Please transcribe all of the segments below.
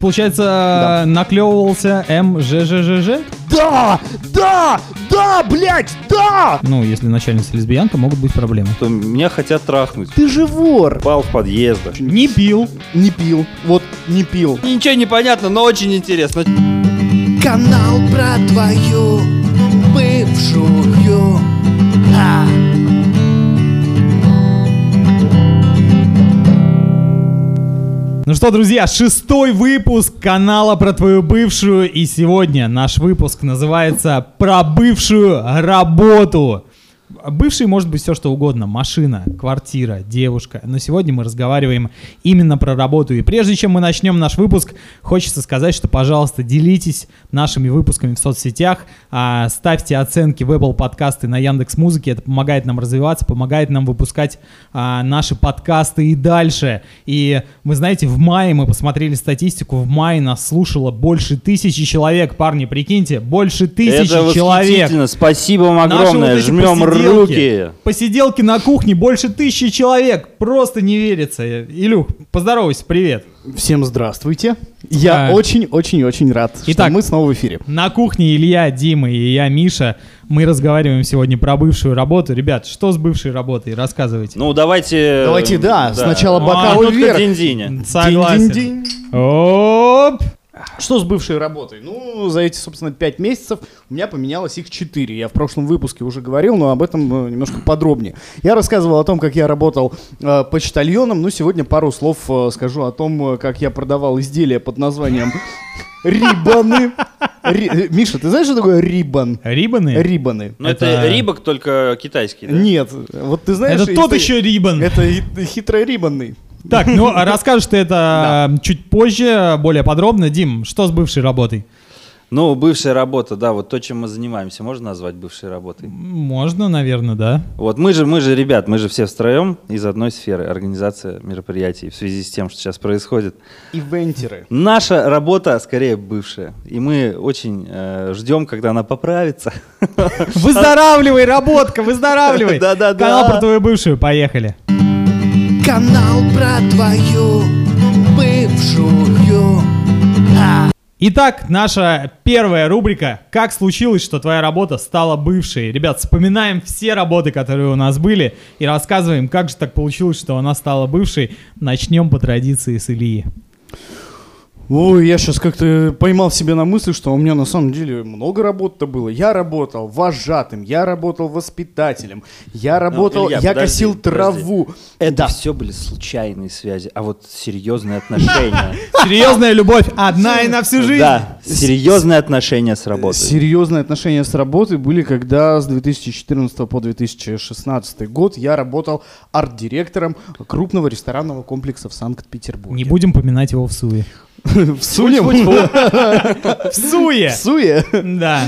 Получается, наклевывался МЖЖЖЖ? Да! Да! Да, блядь! Да! Ну, если начальница лесбиянка, могут быть проблемы. То меня хотят трахнуть. Ты же вор! Пал в подъездах. Не пил. Не пил. Вот, не пил. Ничего не понятно, но очень интересно. Канал про твою бывшую. А. Ну что, друзья, шестой выпуск канала про твою бывшую. И сегодня наш выпуск называется «Про бывшую работу». Бывший может быть все что угодно. Машина, квартира, девушка. Но сегодня мы разговариваем именно про работу. И прежде чем мы начнем наш выпуск, хочется сказать, что, пожалуйста, делитесь нашими выпусками в соцсетях, а, ставьте оценки в Apple подкасты на Яндекс Музыке. Это помогает нам развиваться, помогает нам выпускать а, наши подкасты и дальше. И вы знаете, в мае мы посмотрели статистику. В мае нас слушало больше тысячи человек. Парни, прикиньте, больше тысячи Это человек. Спасибо вам огромное. Жмем руки. Посиделки на кухне больше тысячи человек. Просто не верится. Илюх, поздоровайся, привет. Всем здравствуйте. Я А. очень-очень-очень рад, Итак. что мы снова в эфире. На кухне Илья, Дима и я, Миша. Мы разговариваем сегодня про бывшую работу. Ребят, что с бывшей работой? Рассказывайте. Ну, давайте... Давайте, да, сначала А, бокалы Минутка вверх. динь-диня. Согласен. Динь-динь-динь. Оп! Что с бывшей работой? Ну, за эти, собственно, пять месяцев у меня поменялось их четыре. Я в прошлом выпуске уже говорил, но об этом э, немножко подробнее. Я рассказывал о том, как я работал э, почтальоном, но сегодня пару слов э, скажу о том, э, как я продавал изделия под названием рибаны. Ри- э, Миша, ты знаешь, что такое рибан? Рибаны? Рибаны. Ну, это... Это- рибок, только китайский, да? Нет, вот ты знаешь... Это тот если- еще рибан. Это хит- хитрорибанный. Так, ну а расскажешь ты это чуть позже, более подробно. Дим, что с бывшей работой? Ну, бывшая работа, да, вот то, чем мы занимаемся, можно назвать бывшей работой? Можно, наверное, да. Вот мы же, мы же, ребят, мы же все втроем из одной сферы, организация мероприятий в связи с тем, что сейчас происходит. Ивентеры. Наша работа скорее бывшая, и мы очень э, ждем, когда она поправится. Выздоравливай, работка, выздоравливай. Да-да-да. Канал про твою бывшую, поехали. Канал про твою бывшую. А. Итак, наша первая рубрика «Как случилось, что твоя работа стала бывшей?» Ребят, вспоминаем все работы, которые у нас были, и рассказываем, как же так получилось, что она стала бывшей. Начнем по традиции с Ильи. Ой, я сейчас как-то поймал себя на мысли, что у меня на самом деле много работы было. Я работал вожатым, я работал воспитателем, я работал, Ну, Илья, я подожди, косил подожди. траву. Это Да. все были случайные связи, а вот серьезные отношения. Серьезная любовь, одна и на всю жизнь. Да, серьезные отношения с работой. Серьезные отношения с работой были, когда с 2014 по 2016 год я работал арт-директором крупного ресторанного комплекса в Санкт-Петербурге. Не будем поминать его в суе. в Суе. В суе! Да.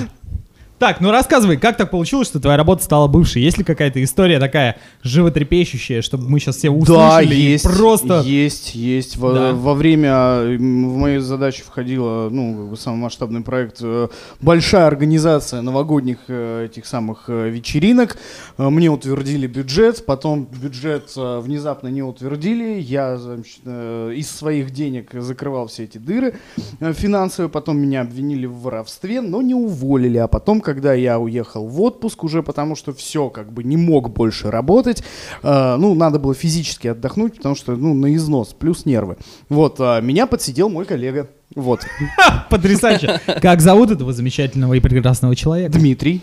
Так, ну рассказывай, как так получилось, что твоя работа стала бывшей? Есть ли какая-то история такая животрепещущая, чтобы мы сейчас все услышали Да, есть, просто... есть, есть. Во, Да. во время в мои задачи входила, ну, как бы самый масштабный проект, э, большая организация новогодних э, этих самых э, вечеринок. Мне утвердили бюджет, потом бюджет внезапно не утвердили. Я значит, из своих денег закрывал все эти дыры финансовые, потом меня обвинили в воровстве, но не уволили. А потом, когда я уехал в отпуск уже, потому что все, как бы не мог больше работать, э, ну, надо было физически отдохнуть, потому что, ну, на износ, плюс нервы. Вот, а меня подсидел мой коллега. Вот, Потрясающе. Как зовут этого замечательного и прекрасного человека? Дмитрий.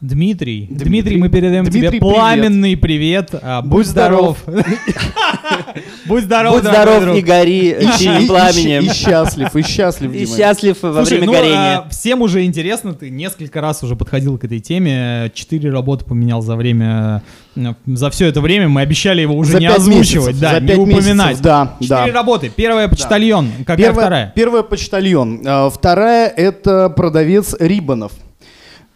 Дмитрий. Дмитрий, Дмитрий. мы передаем Дмитрий, тебе привет. пламенный привет. А, будь Будь здоров. Будь здоров, Будь здоров и гори пламенем. и счастлив, и счастлив, И счастлив во время ну, горения. а, всем уже интересно, ты несколько раз уже подходил к этой теме, четыре работы поменял за время, э, за все это время, мы обещали его уже За не озвучивать, месяцев, да, за не упоминать. месяцев, да, Четыре да. работы, первая почтальон, какая Первая, вторая? первая почтальон. А, Вторая это продавец рибанов.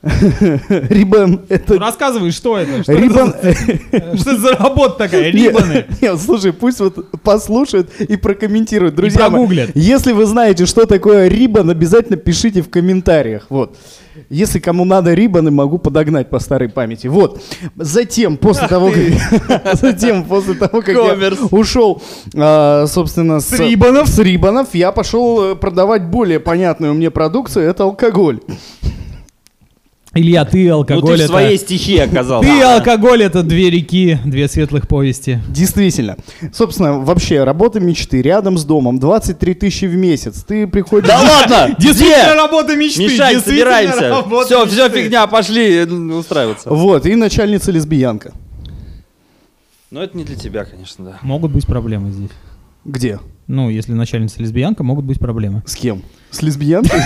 Рибан Ну, это... рассказывай, что это? Что, Рибан... это, за- что это за работа такая? Рибаны. Нет, нет, слушай, пусть вот послушают и прокомментируют. Друзья, прогуглят. если вы знаете, что такое рибан, обязательно пишите в комментариях. Вот. Если кому надо рибаны, могу подогнать по старой памяти. Вот. Затем, после того, как... Затем, после того, как я ушел, а, собственно, с... Рибанов? С рибанов, я пошел э, продавать более понятную мне продукцию. Это алкоголь. Илья, ты Ну алкоголь ты в это... своей стихии оказался. Ты алкоголь это две реки, две светлых повести. Действительно. Собственно, вообще, работа мечты рядом с домом. 23 тысячи в месяц. Ты приходишь... Да ладно! Действительно работа мечты. Мишань, собираемся. Все, все фигня, пошли э, устраиваться. Вот, и начальница лесбиянка. Но это не для тебя, конечно, да. Могут быть проблемы здесь. Где? Ну, если начальница лесбиянка, могут быть проблемы. С кем? С лесбиянкой?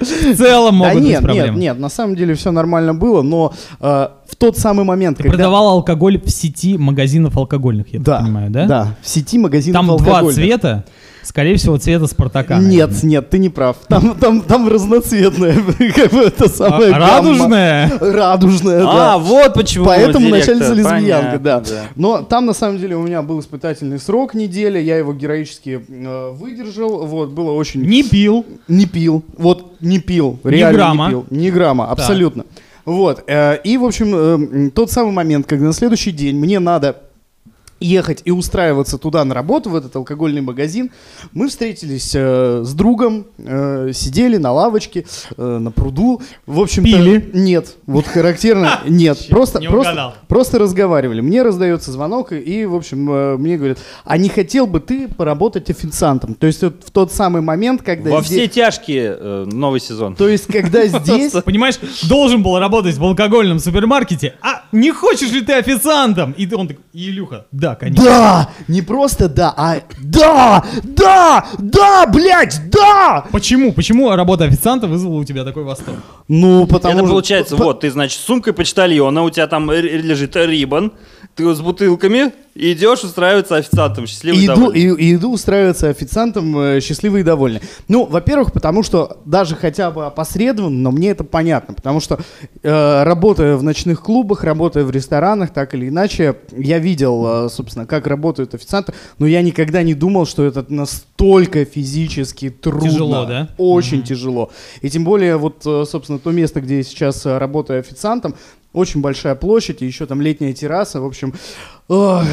В целом могут быть нет, нет, проблемы. нет, на самом деле все нормально было, но э, в тот самый момент, Ты когда... продавал алкоголь в сети магазинов алкогольных, я понимаю, да? Да, в сети магазинов Там два алкогольных. цвета, скорее всего, цвета Спартака. Нет, наверное. нет, ты не прав. Там, там, там разноцветная, как бы это самое А. Радужная? Радужная, да. А, вот почему. Поэтому директор. начальница лесбиянка, да. Понятно, Но там на самом деле у меня был испытательный срок недели, я его героически э, выдержал, вот, было очень... Не пил. Не пил, вот не пил, реально грамма. не пил, ни грамма, абсолютно. Вот, э, и, в общем, э, тот самый момент, когда на следующий день мне надо ехать и устраиваться туда на работу, в этот алкогольный магазин, мы встретились э, с другом, э, сидели на лавочке, э, на пруду, в общем Пили? Нет, вот характерно, нет, просто, не просто, просто разговаривали. Мне раздается звонок, и, и, в общем, э, мне говорят, а не хотел бы ты поработать официантом? То есть вот в тот самый момент, когда... Во здесь- все тяжкие э, новый сезон. То есть, когда здесь... Понимаешь, должен был работать в алкогольном супермаркете, а не хочешь ли ты официантом? И он такой, Илюха, да, конечно. Да! Не просто да, а да! Да! Да, блядь, да! Почему? Почему работа официанта вызвала у тебя такой восторг? Ну, потому Это что- получается, по- вот, ты, значит, с сумкой почтальона, у тебя там лежит рибан, ты вот с бутылками идешь устраиваться официантом, счастливый иду, и, и иду устраиваться официантом, э, счастливый и довольный. Ну, во-первых, потому что даже хотя бы опосредованно, но мне это понятно, потому что э, работая в ночных клубах, работая в ресторанах, так или иначе, я видел, э, собственно, как работают официанты, но я никогда не думал, что это настолько физически трудно. Тяжело, да? Очень тяжело. И тем более, вот, э, собственно, то место, где я сейчас э, работаю официантом, очень большая площадь, и еще там летняя терраса. В общем, ох,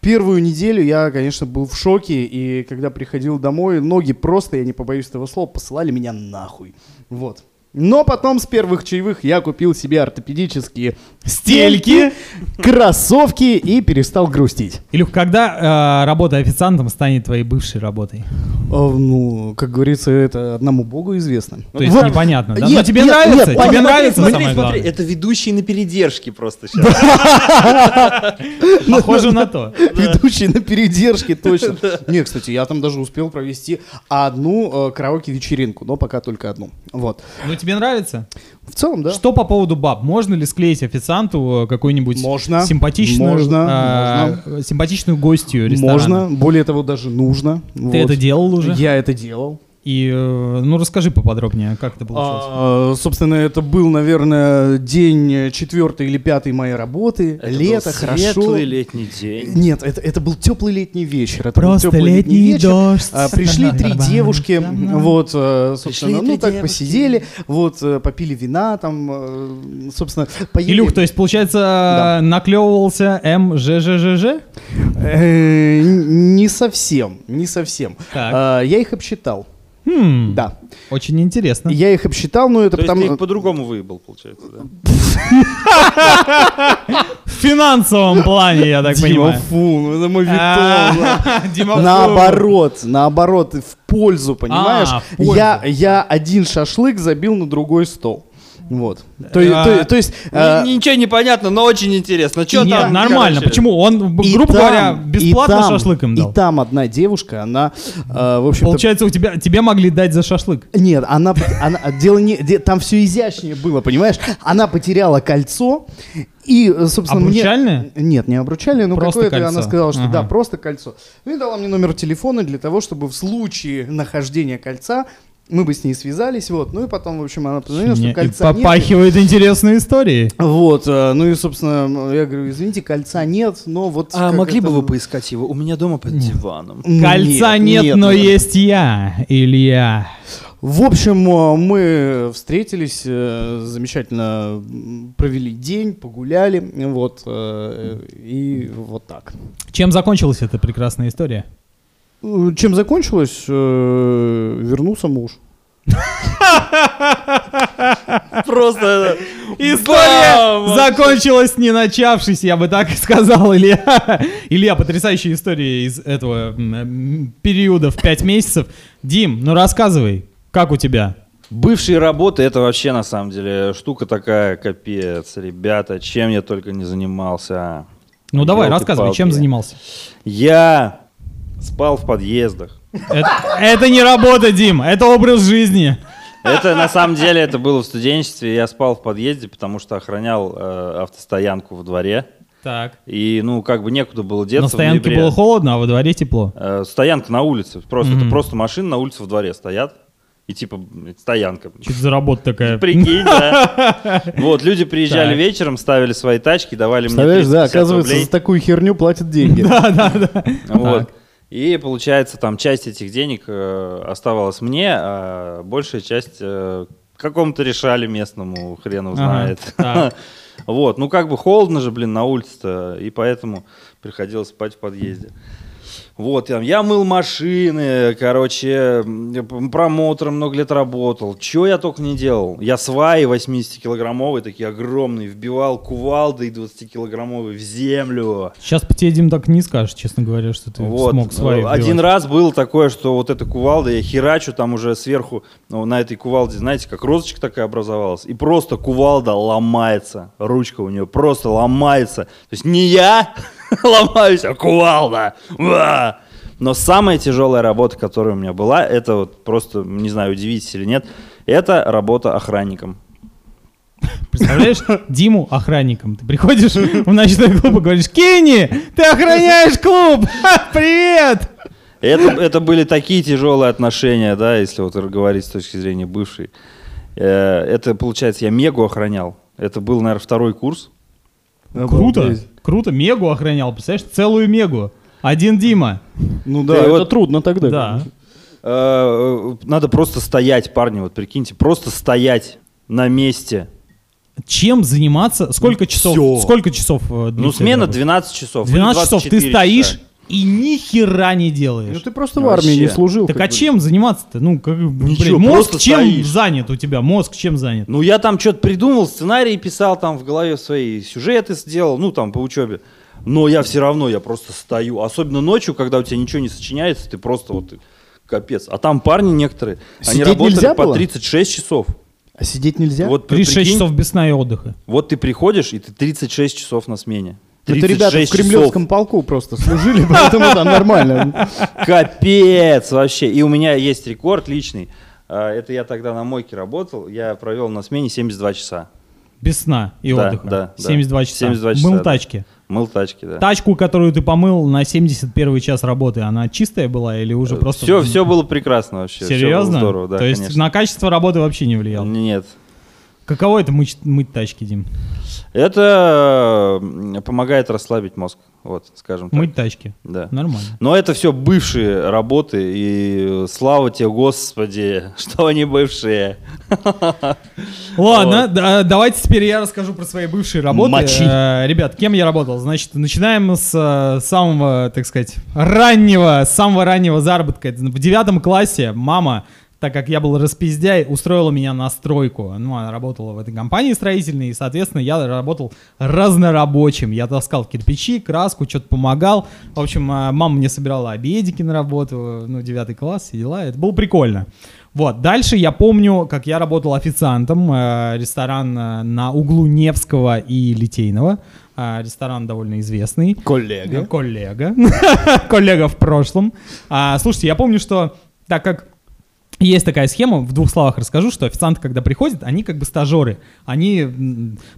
первую неделю я, конечно, был в шоке, и когда приходил домой, ноги просто, я не побоюсь этого слова, посылали меня нахуй. Вот. Но потом с первых чаевых я купил себе ортопедические стельки, кроссовки и перестал грустить. Илюх, когда э, работа официантом станет твоей бывшей работой? А, ну, как говорится, это одному богу известно. То есть Вот. непонятно, да? Нет, Но тебе нет, нравится? нет, тебе понятно. нравится Смотри, самое смотри, главное? это ведущий на передержке просто сейчас. Похоже на то. Ведущий на передержке, точно. Не, кстати, я там даже успел провести одну э, караоке-вечеринку, но пока только одну. Вот. Ну тебе нравится? В целом, да. Что по поводу баб? Можно ли склеить официанту э, какую-нибудь Можно. симпатичную, Можно, э, симпатичную гостью ресторана? Можно, более того, даже нужно. Ты Вот. это делал уже? Я это делал. И, э, ну, расскажи поподробнее, как это получилось. А, собственно, это был, наверное, день четвертый или пятый моей работы. Это Лето, был хорошо. Светлый летний день. Нет, это, это был теплый летний вечер. Это был Просто теплый летний вечер. дождь. А, пришли три девушки, вот, э, собственно, ну так девушки. посидели, вот, э, попили вина, там, собственно, поели. Илюх, то есть, получается, Да. наклевывался МЖЖЖЖ? Не совсем, не совсем. А, Я их обсчитал, Хм, да. Очень интересно. Я их обсчитал, но это То есть потому... ты их по-другому выебал, получается, да? В финансовом плане, я так Дима, понимаю. фу, ну это мой А, витон. Дима. Наоборот, наоборот, в пользу, понимаешь? А. Я, я один шашлык забил на другой стол. Вот. То, А, то- то есть... э, Ни- Ничего не понятно, но очень интересно. Что Нет, там? нормально. короче? Почему? Он, и грубо там- говоря, бесплатно там- шашлык им дал. И там одна девушка, она, э, в общем-то... Получается, у тебя, тебе могли дать за шашлык. Нет, она, она дело не, де- там все изящнее было, понимаешь? Она потеряла кольцо и, собственно, мне- Обручальное? Нет, не обручальное, но Просто какое-то кольцо. она сказала, что Ага. да, просто кольцо. Ну и дала мне номер телефона для того, чтобы в случае нахождения кольца Мы бы с ней связались, вот. Ну и потом, в общем, она позвонила, что кольца нет. попахивает интересной историей. Вот, э, ну и, собственно, я говорю, извините, кольца нет, но вот... А могли бы это- вы поискать его? У меня дома под диваном. Кольца нет, но есть я, Илья. В общем, э, мы встретились, э, замечательно провели день, погуляли, вот, и вот так. Чем закончилась эта прекрасная история? Чем закончилось? Э, Вернулся муж. Просто... История закончилась не начавшись, я бы так и сказал, Илья. Илья, потрясающая история из этого периода в 5 месяцев. Дим, ну рассказывай, как у тебя? Бывшие работы это вообще на самом деле штука такая, капец, ребята, чем я только не занимался. Ну давай, рассказывай, чем занимался? Я спал в подъездах. Это, это не работа, Дим, это образ жизни. Это на самом деле это было в студенчестве. Я спал в подъезде, потому что охранял э, автостоянку во дворе. Так. И ну как бы некуда было деться. На стоянке было холодно, а во дворе тепло. Э, стоянка на улице. Просто Мгм. это просто машины на улице во дворе стоят. И типа стоянка. Что за работа такая? Прикинь, да. Вот, люди приезжали Так. вечером, ставили свои тачки, давали мне Представляешь, да, 350 оказывается, рублей. за такую херню платят деньги. Да, да, да. Вот. И получается, там часть этих денег э, оставалась мне, а большая часть э, какому-то решали местному, хрен его знает. Вот, ну как бы холодно же, блин, на улице-то, и поэтому приходилось спать в подъезде. Вот, я мыл машины, короче, промоутером много лет работал. Чего я только не делал? Я сваи 80-килограммовые, такие огромные, вбивал кувалдой 20-килограммовые в землю. Сейчас по тебе, Дим, так не скажешь, честно говоря, что ты Вот. смог свои Один вбивать. раз было такое, что вот эта кувалда, я херачу, там уже сверху, ну, на этой кувалде, знаете, как розочка такая образовалась, и просто кувалда ломается, ручка у нее просто ломается. То есть не я ломаюсь, а кувалда. Уа! Но самая тяжелая работа, которая у меня была, это вот просто, не знаю, удивитесь или нет, это работа охранником. Представляешь, Диму охранником. Ты приходишь в ночной клуб и говоришь, Кенни, ты охраняешь клуб! Привет! Это, это были такие тяжелые отношения, да, если вот говорить с точки зрения бывшей. Э, Это, получается, я Мегу охранял. Это был, наверное, второй курс. Круто, Обалдеть. Круто. Мегу охранял, представляешь, целую Мегу. Один Дима. Ну да, это вот- трудно тогда. Да. Э, Надо просто стоять, парни, вот прикиньте, просто стоять на месте. Чем заниматься? Сколько часов? всё. Сколько часов? э, Ну, смена эта работа? 12 часов. или 12 часов ты 24 стоишь часа. И ни хера не делаешь. Ну ты просто в армии не Вообще. служил. так а бы. чем заниматься-то? Ну, как, бы, блин, Ничего, мозг чем стоишь. занят у тебя? Мозг чем занят? Ну, я там что-то придумал, сценарий писал там в голове свои, сюжеты сделал, ну, там, по учебе. Но я все равно, я просто стою. Особенно ночью, когда у тебя ничего не сочиняется, ты просто вот капец. А там парни некоторые, они Сидеть работали нельзя по было? 36 часов. А сидеть нельзя? Вот при- 36 прикинь, часов без сна и отдыха. Вот ты приходишь, и ты 36 часов на смене. Это ребята в 36 кремлевском полку просто служили, поэтому там нормально. Капец вообще. И у меня есть рекорд личный. А, Это я тогда на мойке работал. Я провел на смене 72 часа. Без сна и Да, отдыха. да, да. 72 часа. 72 часа, Мыл да. тачки. Мыл тачки, да. Тачку, которую ты помыл на 71 час работы, она чистая была или уже просто... Все, все было прекрасно вообще. Серьезно? здорово, да, То есть конечно. на качество работы вообще не влиял? Нет. Каково это мыть, мыть тачки, Дим? Это м, помогает расслабить мозг, вот, скажем так. Мыть тачки. Да. Нормально. Но это все бывшие работы, и слава тебе, Господи, что они бывшие. Ладно, да, давайте теперь я расскажу про свои бывшие работы. Мочи. Э, ребят, кем я работал? Значит, начинаем с э, самого, так сказать, раннего, самого раннего заработка. В девятом классе мама, так как я был распиздяй, устроила меня на стройку. Ну, она работала в этой компании строительной, и, соответственно, я работал разнорабочим. Я таскал кирпичи, краску, что-то помогал. В общем, э, мама мне собирала обедики на работу, ну, девятый класс, все дела. Это было прикольно. Вот, дальше я помню, как я работал официантом, э, ресторан э, на углу Невского и Литейного. Э, ресторан довольно известный. Коллега. Коллега. Коллега в прошлом. А, слушайте, я помню, что так как Есть такая схема, в двух словах расскажу, что официанты, когда приходят, они как бы стажеры, они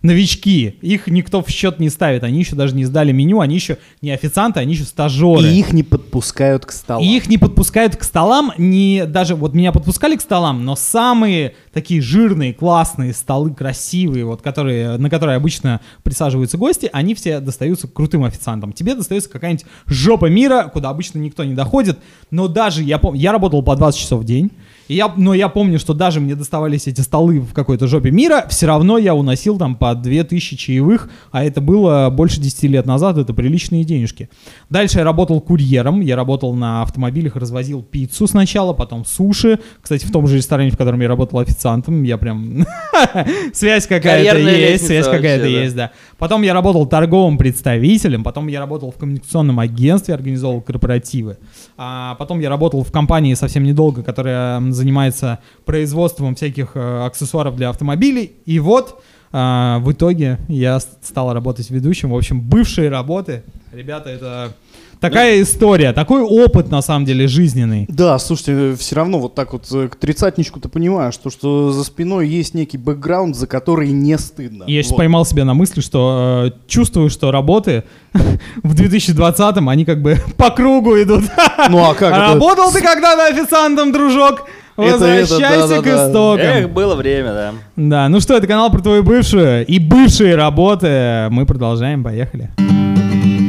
новички, их никто в счет не ставит, они еще даже не сдали меню, они еще не официанты, они еще стажеры. И их не подпускают к столу. И их не подпускают к столам, не даже вот меня подпускали к столам, но самые такие жирные, классные столы, красивые, вот которые, на которые обычно присаживаются гости, они все достаются крутым официантам. Тебе достается какая-нибудь жопа мира, куда обычно никто не доходит. Но даже я помню, я работал по 20 часов в день. И я, но я помню, что даже мне доставались эти столы в какой-то жопе мира, все равно я уносил там по 2000 чаевых, а это было больше 10 лет назад, это приличные денежки. Дальше я работал курьером, я работал на автомобилях, развозил пиццу сначала, потом суши. Кстати, в том же ресторане, в котором я работал официантом, я прям... Связь какая-то есть, связь какая-то есть, да. Потом я работал торговым представителем, потом я работал в коммуникационном агентстве, организовывал корпоративы. А потом я работал в компании совсем недолго, которая занимается производством всяких э, аксессуаров для автомобилей. И вот а, в итоге я стал работать ведущим. В общем, бывшие работы. Ребята, это такая история, такой опыт на самом деле жизненный. Да, слушайте, все равно вот так вот э, к тридцатничку ты понимаешь, что, что за спиной есть некий бэкграунд, за который не стыдно. Я сейчас Вот. поймал себя на мысли, что э, чувствую, что работы в 2020-м, они как бы по кругу идут. Ну а как это? Работал ты когда-то официантом, дружок? Возвращайся к истокам. Эх, было время, да. Да, ну что, это канал про твою бывшую и бывшие работы. Мы продолжаем, поехали.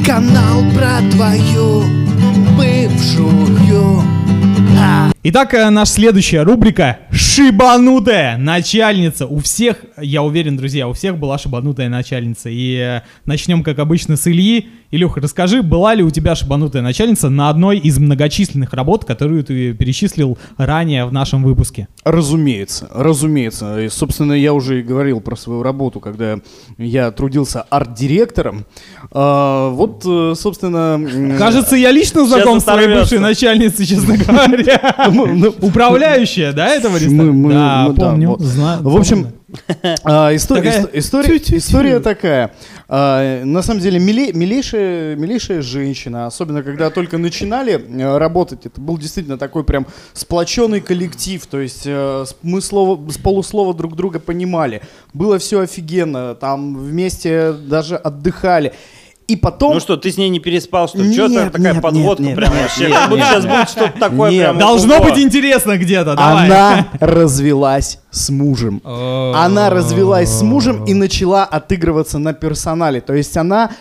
Канал про твою Итак, э, наша следующая рубрика «Шибанутая начальница». У всех, я уверен, друзья, у всех была шибанутая начальница. И э, начнем, как обычно, с Ильи. Илюха, расскажи, была ли у тебя шибанутая начальница на одной из многочисленных работ, которую ты перечислил ранее в нашем выпуске? Разумеется, разумеется. И, собственно, я уже и говорил про свою работу, когда я трудился арт-директором. А, вот, э, собственно... Кажется, я лично знаком с твоей бывшей начальницей, честно говоря. ну, Управляющая, да, этого ресторана? Да, помню. знаю, В общем, а, исто- Такая- ист- история, история такая. А, на самом деле, миле- милейшая, милейшая женщина, особенно когда только начинали э, работать, это был действительно такой прям сплоченный коллектив, то есть э, мы слово, с полуслова друг друга понимали. Было все офигенно, там вместе даже отдыхали. И потом... Ну что, ты с ней не переспал, что ли? Нет, Что там такая нет, подводка нет, прям нет, вообще? нет, нет, сейчас будет что-то такое Нет. прям. Должно ого. быть интересно где-то, давай. Она развелась с мужем. Она развелась с мужем и начала отыгрываться на персонале. То есть она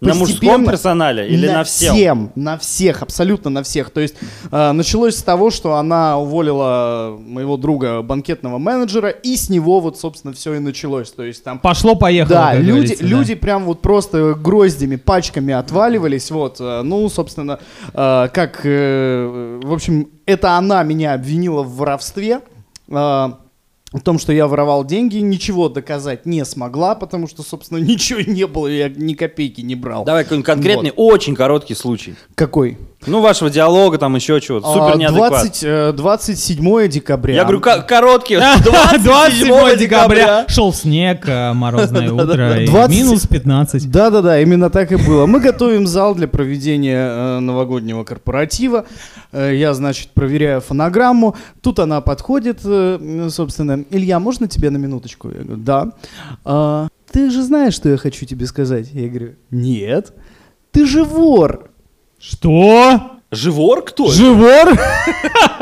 На мужском персонале или на всем? всем, на всех, абсолютно на всех. То есть э, началось с того, что она уволила моего друга банкетного менеджера, и с него вот, собственно, все и началось. То есть там Пошло-поехало. да, люди, да. люди прям вот просто гроздями, пачками отваливались, вот, э, ну, собственно, э, как, э, в общем, это она меня обвинила в воровстве, э, в том, что я воровал деньги, ничего доказать не смогла, потому что, собственно, ничего не было, я ни копейки не брал. Давай какой-нибудь конкретный, очень короткий случай. Какой? Ну, вашего диалога, там еще чего-то. Супер А, неадекват. 20, э, 27 декабря. Я говорю, ко- короткий. 27 декабря шел снег, э, морозное утро, и 20 минус 15. Да-да-да, именно так и было. Мы готовим зал для проведения э, новогоднего корпоратива. Я, значит, проверяю фонограмму. Тут она подходит, собственно. Илья, можно тебя на минуточку? Я говорю, да. «А, ты же знаешь, что я хочу тебе сказать? Я говорю, нет. Ты же вор. Что? Живор кто? Живор?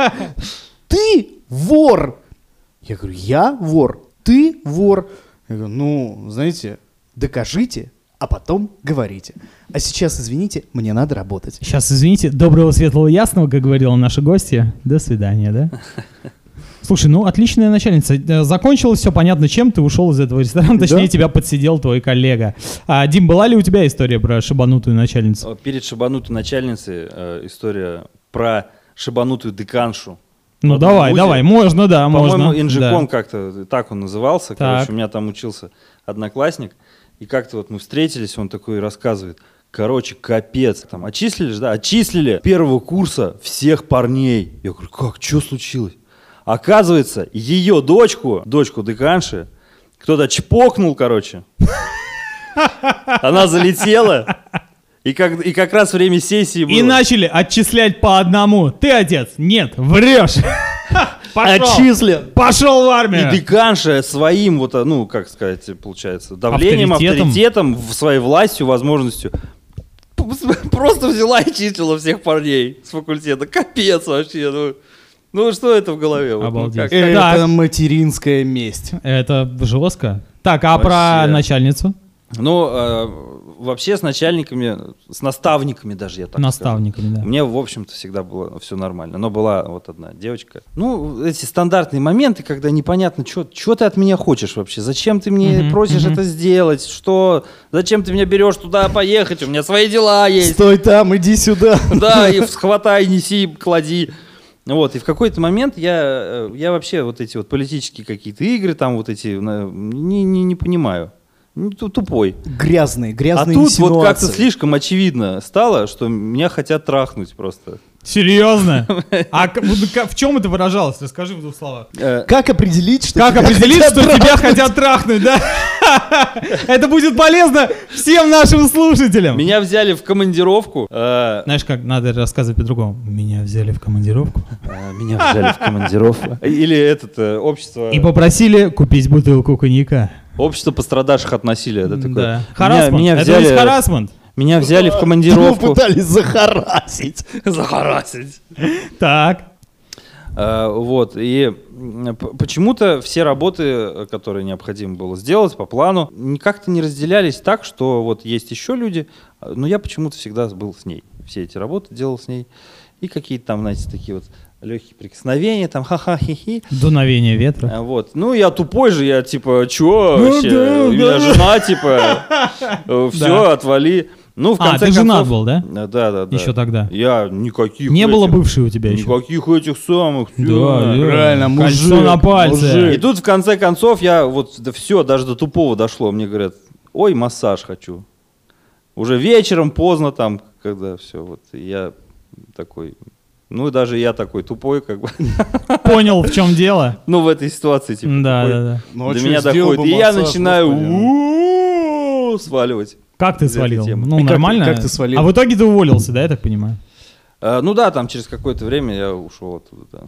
Ты вор. Я говорю, я вор. Ты вор. Я говорю, ну, знаете, докажите, а потом говорите. А сейчас, извините, мне надо работать. Сейчас, извините, доброго, светлого, ясного, как говорила наша гостья. До свидания, да? Слушай, ну отличная начальница. Э, Закончилось все понятно чем, ты ушел из этого ресторана, точнее Да. тебя подсидел твой коллега. А, Дим, была ли у тебя история про шибанутую начальницу? Э, Перед шибанутой начальницей э, история про шибанутую деканшу. Ну давай, ВУЗе. давай, можно, да, По-моему, можно. Инжикон да. как-то, так он назывался. Так. Короче, у меня там учился одноклассник. И как-то вот мы встретились, он такой рассказывает. Короче, капец. Там отчислили же, да? Отчислили первого курса всех парней. Я говорю, как, что случилось? Оказывается, ее дочку, дочку деканши, кто-то чпокнул, короче. Она залетела. И как, и как раз время сессии было. И начали отчислять по одному. Ты отец? Нет, врешь. Пошел! Отчислен. Пошел в И армию! деканша своим, вот, ну, как сказать, получается, давлением, Авторитетом. авторитетом, своей властью, возможностью, просто взяла и числила всех парней с факультета. Капец вообще, ну. Ну, что это в голове? Ну, Обалдеть. как- Э, Это материнская месть. Это жестко. Так, а про начальницу? Ну, э, вообще с начальниками, с наставниками даже, я так скажу. Наставниками, да. Мне, в общем-то, всегда было все нормально. Но была вот одна девочка. Ну, эти стандартные моменты, когда непонятно, что ты от меня хочешь вообще? Зачем ты мне Мгм, просишь мгм. это сделать? Что? Зачем ты меня берешь туда поехать? У меня свои дела есть. Стой там, иди сюда. Да, и схватай, неси, клади. Вот, и в какой-то момент я, э, я вообще вот эти вот политические какие-то игры, там вот эти, не, не, не понимаю. Ну, ту- Тупой. Грязные, А грязные тут вот как-то инсинуации. слишком очевидно стало, что меня хотят трахнуть просто. Серьезно? А в чем это выражалось? Расскажи в двух словах. Э, Как определить, что Как тебя определить, хотят что тебя трахнуть? хотят трахнуть, да? Это будет полезно всем нашим слушателям. Меня взяли в командировку. э, Знаешь, как надо рассказывать по-другому. Меня взяли в командировку э, Меня взяли в командировку. Или этот общество... и попросили купить бутылку коньяка. Общество пострадавших от насилия. Это такое. Да. Меня- Харасмент. Меня Это взяли, ведь харасмент. меня взяли в Его командировку. пытались захарасить. Захарасить. Так. Э, Вот, и почему-то все работы, э, которые необходимо было сделать по плану, как-то не разделялись так, что вот есть еще люди, э, но я почему-то всегда был с ней. Все эти работы делал с ней. И какие-то там, знаете, такие вот легкие прикосновения, там ха-ха, хи-хи. Дуновение ветра. А, Вот. Ну, я тупой же, я типа, чё Ну вообще? да, У меня да. жена, типа, все, Да. отвали. Ну, в А, конце ты женат концов- был, да? Да, да, да. Еще тогда. Я никаких Не было этих- бывшей у тебя еще. Никаких этих самых. Да, всё. да. Правильно, Кольцо мужик, на пальце. мужик. И тут в конце концов я вот да все, даже до тупого дошло. Мне говорят, ой, массаж хочу. Уже вечером поздно там, когда все, вот я такой, ну и даже я такой тупой, как бы, Понял, в чем дело? ну в этой ситуации типа. Да, да, да. Ну, а до меня доходит, и я начинаю сваливать. Как ты свалил? Ну, нормально. как ты свалил? А в итоге ты уволился, да, я так понимаю? А, ну да, там через какое-то время я ушел оттуда. Да.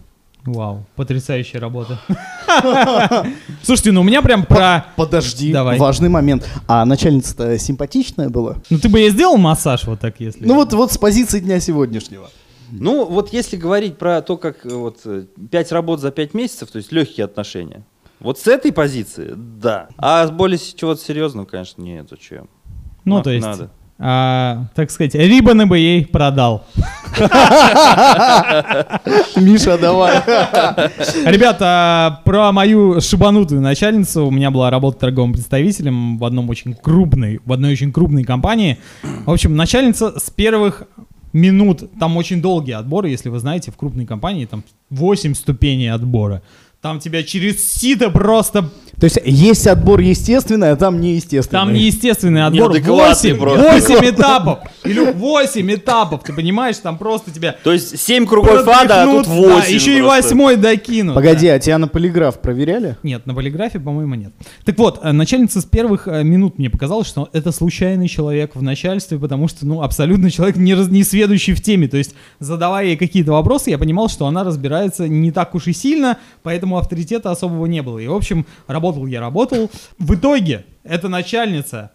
Вау, потрясающая работа. Слушайте, ну у меня прям про... Подожди, Давай. важный момент. А начальница-то симпатичная была? Ну ты бы ей сделал массаж вот так, если... Ну вот, вот с позиции дня сегодняшнего. Ну вот если говорить про то, как э, вот э, пять работ за пять месяцев, то есть легкие отношения. Вот с этой позиции, да. А с более чего-то серьезного, конечно, нет, зачем. Ну, На- то есть, Надо. а, так сказать, рибаны бы ей продал. Миша, давай. Ребята, про мою шибанутую начальницу. У меня была работа торговым представителем в одном очень крупной, в одной очень крупной компании. В общем, начальница с первых минут, там очень долгие отборы, если вы знаете, в крупной компании там 8 ступеней отбора. Там тебя через сито просто... То есть есть отбор естественный, а там неестественный. Там неестественный отбор. 8, просто. 8 этапов. Или 8 этапов, ты понимаешь? Там просто тебя... То есть семь кругов ада, а тут пропихнут, да, восемь. еще и просто. восьмой докинут. Погоди, а тебя на полиграф проверяли? Нет, на полиграфе, по-моему, нет. Так вот, э, начальница с первых э, минут мне показалось, что это случайный человек в начальстве, потому что, ну, абсолютно человек не, раз, не сведущий в теме. То есть, задавая ей какие-то вопросы, я понимал, что она разбирается не так уж и сильно, поэтому авторитета особого не было. И, в общем, работал я, работал. В итоге, эта начальница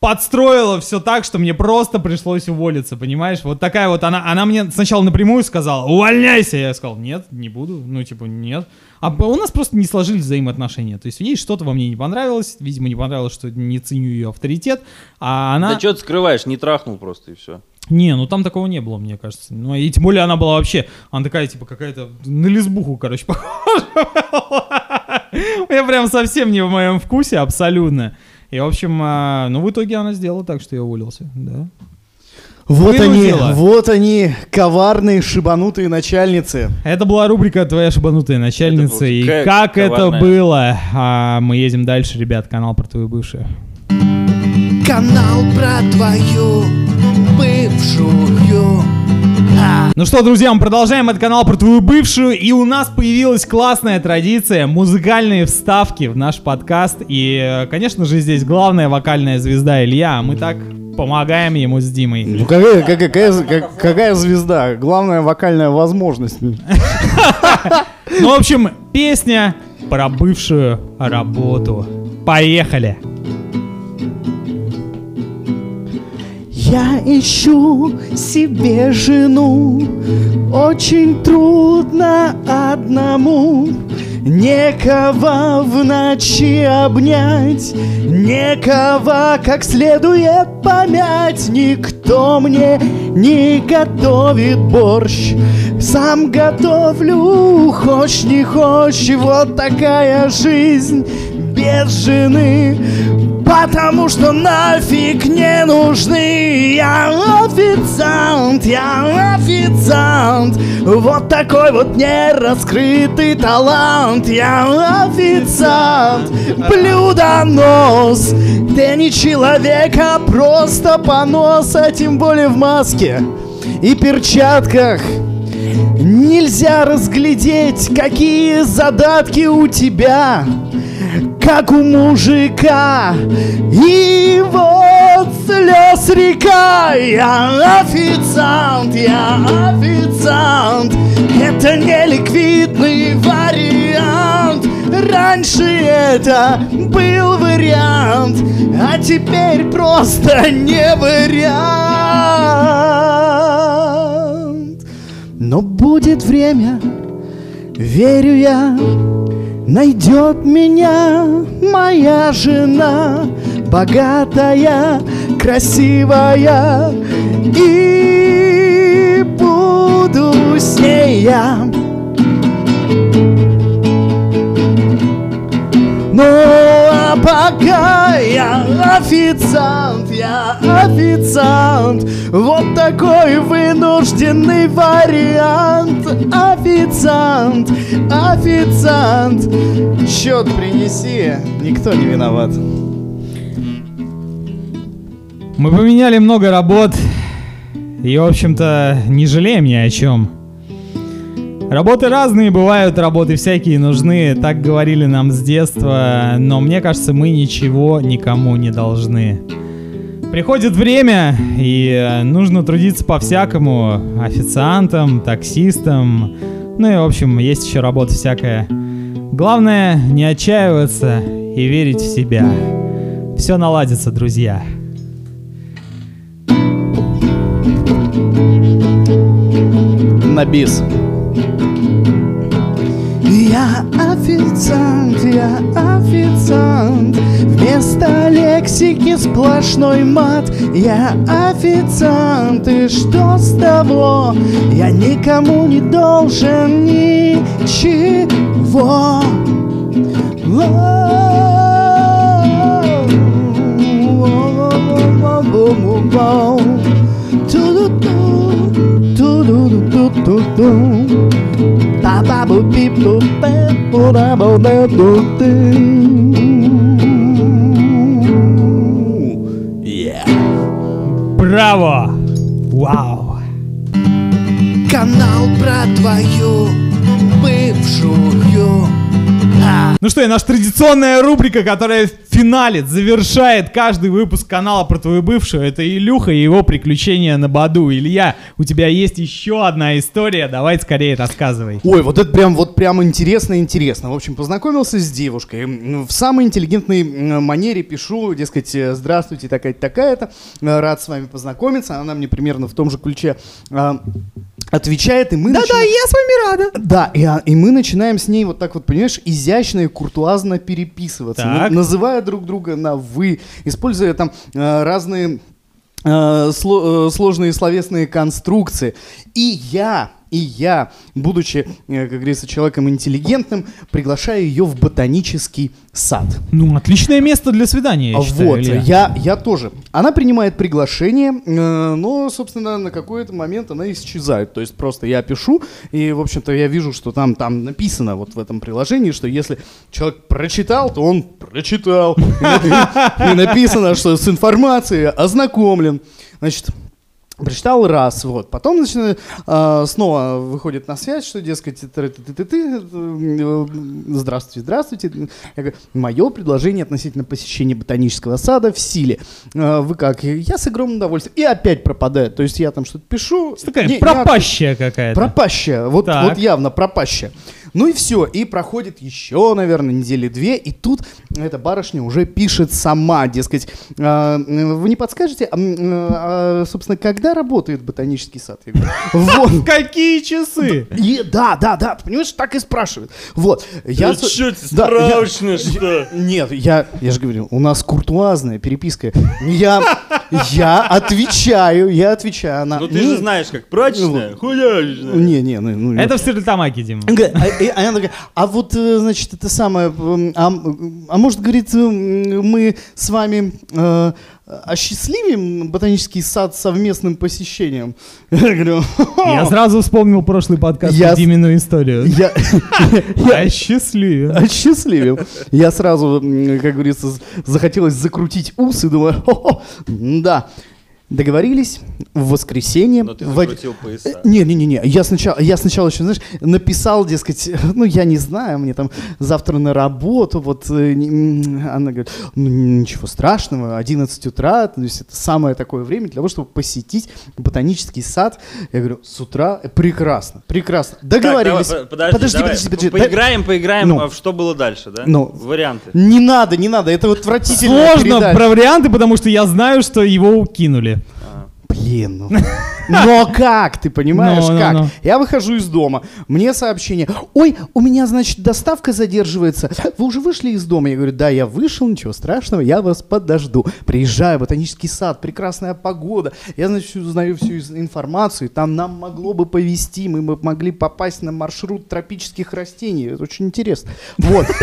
подстроила все так, что мне просто пришлось уволиться, понимаешь? Вот такая вот она, она мне сначала напрямую сказала, увольняйся. Я сказал, нет, не буду, ну типа нет. А у нас просто не сложились взаимоотношения. То есть ей что-то во мне не понравилось, видимо, не понравилось, что не ценю ее авторитет, а она... Да что ты скрываешь, не трахнул просто и все. Не, ну там такого не было, мне кажется. Ну и тем более она была вообще, она такая типа какая-то на лесбуху, короче, похожа. Я прям совсем не в моем вкусе, абсолютно. И, в общем, а, ну в итоге она сделала так, что я уволился, да. Вот они, Вынудила. вот они, коварные, шибанутые начальницы. Это была рубрика «Твоя шибанутая начальница». Это И ка- как это коварная. было? А, мы едем дальше, ребят. Канал про твою бывшую. Канал про твою бывшую. Ну что, друзья, мы продолжаем этот канал про твою бывшую, и у нас появилась классная традиция, музыкальные вставки в наш подкаст, и, конечно же, здесь главная вокальная звезда Илья, а мы так помогаем ему с Димой. Ну какая, какая, какая, как- какая звезда? Главная вокальная возможность. Ну, в общем, песня про бывшую работу. Поехали. Я ищу себе жену, очень трудно одному. Некого в ночи обнять, некого как следует помять. Никто мне не готовит борщ, сам готовлю, хочешь не хочешь. Вот такая жизнь без жены Потому что нафиг не нужны. Я официант, я официант. Вот такой вот нераскрытый талант. Я официант, блюдонос. Ты не человек, а просто понос А тем более в маске и перчатках. Нельзя разглядеть, какие задатки у тебя как у мужика. И вот слез река, я официант, я официант. Это не ликвидный вариант. Раньше это был вариант, а теперь просто не вариант. Но будет время, верю я, Найдет меня моя жена, богатая, красивая, и буду с ней я. А пока я официант, я официант Вот такой вынужденный вариант Официант, официант Счет принеси, никто не виноват Мы поменяли много работ. И, в общем-то, не жалеем ни о чем. Работы разные бывают, работы всякие нужны, так говорили нам с детства, но мне кажется, мы ничего никому не должны. Приходит время, и э, нужно трудиться по-всякому, официантом, таксистом, ну и, в общем, есть еще работа всякая. Главное, не отчаиваться и верить в себя. Все наладится, друзья. На бис Я официант, я официант Вместо лексики сплошной мат Я официант, и что с того? Я никому не должен ничего Ту-ду-ду. Yeah. Браво! Вау! Канал про твою бывшую. Ну что, и наша традиционная рубрика, которая финалит, завершает каждый выпуск канала про твою бывшую, это Илюха и его приключения на Баду. Илья, у тебя есть еще одна история, давай скорее рассказывай. Ой, вот это прям, вот прям интересно-интересно. В общем, познакомился с девушкой. М, В самой интеллигентной манере пишу, дескать, э, здравствуйте, такая-то, такая-то. Э, Рад с вами познакомиться. Она мне примерно в том же ключе а, отвечает, и мы начинаем- я с вами рада. Да, и, а, и мы начинаем с ней вот так вот, понимаешь, изящно и куртуазно переписываться, на- называя друг друга на «вы», используя там э, разные э, сло- э, сложные словесные конструкции. И я, и я, будучи, э, как говорится, человеком интеллигентным, приглашаю ее в ботанический сад. Ну, отличное место для свидания, я считаю, вот, Илья. я, я тоже. Она принимает приглашение, э, но, собственно, на какой-то момент она исчезает. То есть просто я пишу, и, в общем-то, я вижу, что там, там написано вот в этом приложении, что если человек прочитал, то он прочитал. И написано, что с информацией ознакомлен. Значит, Прочитал раз, вот. Потом, значит, э, снова выходит на связь, что, дескать, ты ты ты ты здравствуйте, здравствуйте. Я говорю, мое предложение относительно посещения ботанического сада в силе. Э, Вы как? Я с огромным удовольствием. И опять пропадает. То есть я там что-то пишу. Такая не- пропащая какая-то. Пропащая, вот, Так. вот явно пропащая. Ну и все, и проходит еще, наверное, недели две, и тут эта барышня уже пишет сама, дескать, «А, вы не подскажете, а, а, собственно, когда работает ботанический сад? Я говорю, вот. Какие часы? И, да, да, да, ты понимаешь, так и спрашивают. Вот. Я, что, да, я- справочная, что? нет, я, я же говорю, у нас куртуазная переписка. Я, я отвечаю, я отвечаю. Она, Ну ты же знаешь, как прачечная, хуячная. Не, не, ну, ну, Это в Стерлитамаке, Дима. А, и она такая, а вот, э, значит, это самое, м, а, а может, говорит, м, мы с вами э, осчастливим ботанический сад совместным посещением? Я говорю, Я сразу вспомнил прошлый подкаст Я Димину историю. я, счастливее. осчастливим. Я сразу, как говорится, захотелось закрутить ус и думаю, «Хо-хо, да. Договорились в воскресенье. Но ты в од- закрутил пояса. Не-не-не, я сначала, я сначала еще, знаешь, написал, дескать, ну, я не знаю, мне там завтра на работу, вот, э, не- она говорит, ну, ничего страшного, 11 утра, то есть это самое такое время для того, чтобы посетить ботанический сад. Я говорю, с утра, э, прекрасно, прекрасно, договорились. Так, давай, подожди, давай. подожди, По- Поиграем, поиграем, Ну. а в что было дальше, да? Ну. Варианты. Не надо, не надо, это вот отвратительная Сложно передача. про варианты, потому что я знаю, что его укинули. Блин, ну. Но как, ты понимаешь, Ну, ну, как? ну. Я выхожу из дома, мне сообщение, ой, у меня, значит, доставка задерживается, вы уже вышли из дома? Я говорю, да, я вышел, ничего страшного, я вас подожду. Приезжаю, ботанический сад, прекрасная погода, я, значит, узнаю всю информацию, там нам могло бы повезти, мы бы могли попасть на маршрут тропических растений, это очень интересно. Вот.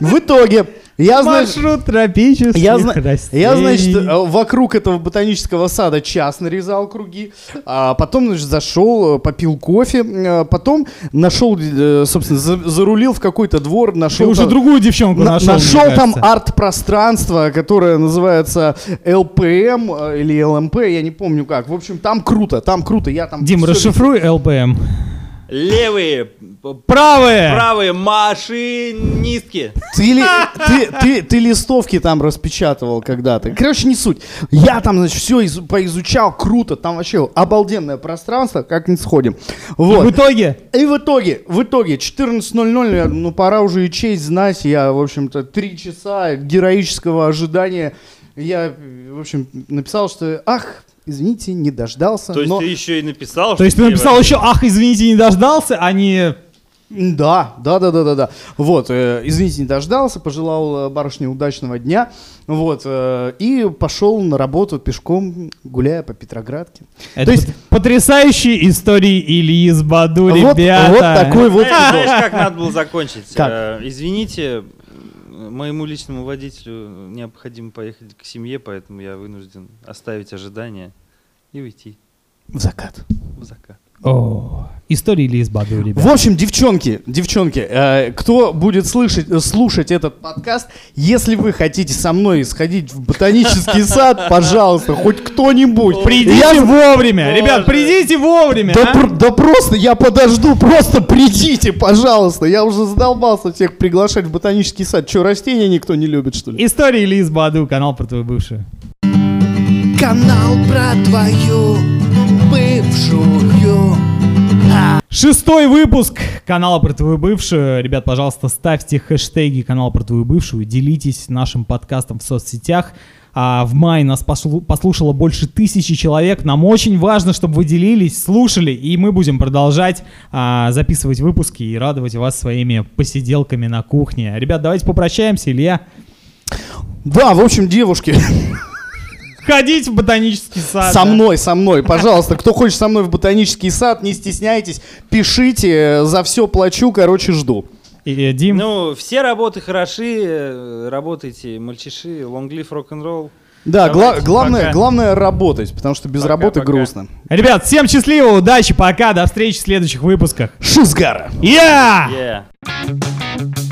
В итоге, я, значит, Маршрут тропических я, растений. я, значит, э, вокруг этого ботанического сада час нарезал круги, а потом, значит, зашел, э, попил кофе, э, потом нашел, собственно, за- зарулил в какой-то двор, Ты нашел... уже там- другую девчонку на- нашел, нашел там арт-пространство, которое называется ЛПМ или ЛМП, я не помню как. В общем, там круто, там круто. Я там Дим, расшифруй ЛПМ. Левые, Правые! правые машинистки. Ты, ли- ты, ты, ты листовки там распечатывал когда-то. Короче, не суть. Я там, значит, все поизучал, круто. Там вообще обалденное пространство, как-нибудь сходим. Вот. В итоге И в итоге, в итоге, 14.00, я, ну, пора уже и честь знать. Я, в общем-то, три часа героического ожидания. Я, в общем, написал, что, ах, извините, не дождался. То есть но- ты еще и написал, То есть ты написал вообще- еще, ах, извините, не дождался, а не... Да, да, да, да, да, да. Вот, э, извините, не дождался, пожелал э, барышне удачного дня, вот, э, и пошел на работу пешком, гуляя по Петроградке. Это То есть- пот- потрясающие истории Ильи из Баду, Вот, ребята. вот такой вот. Знаешь, знаешь, как надо было закончить? Как? Э, Извините, моему личному водителю необходимо поехать к семье, поэтому я вынужден оставить ожидания и уйти В закат. в закат. О, истории Ильи из Баду, В ребята. общем, девчонки, девчонки, э, кто будет слышать, слушать этот подкаст, если вы хотите со мной сходить в ботанический сад, пожалуйста, хоть кто-нибудь. Придите Я- вовремя, Боже. ребят, придите вовремя. Да, а? пр- да просто я подожду, просто придите, пожалуйста. Я уже задолбался всех приглашать в ботанический сад. Че, растения никто не любит, что ли? Истории Ильи из Баду, канал про твою бывшую. Канал про твою бывшую. Шестой выпуск канала про твою бывшую. Ребят, пожалуйста, ставьте хэштеги канала про твою бывшую, делитесь нашим подкастом в соцсетях. А в мае нас послу- послушало больше тысячи человек. Нам очень важно, чтобы вы делились, слушали, и мы будем продолжать а, записывать выпуски и радовать вас своими посиделками на кухне. Ребят, давайте попрощаемся, Илья. Да, в общем, девушки, Ходить в ботанический сад. со да. мной, со мной, пожалуйста, кто хочет со мной в ботанический сад, не стесняйтесь, пишите, за все плачу, короче, жду. И, э, Дим, Ну, все работы хороши, э, работайте, мальчиши, лонглив, рок-н-ролл. Да, гла- главное, пока. главное работать, потому что без Пока, работы пока. грустно. ребят, всем счастливо, удачи, пока, до встречи в следующих выпусках. Шизгара! Я! Yeah.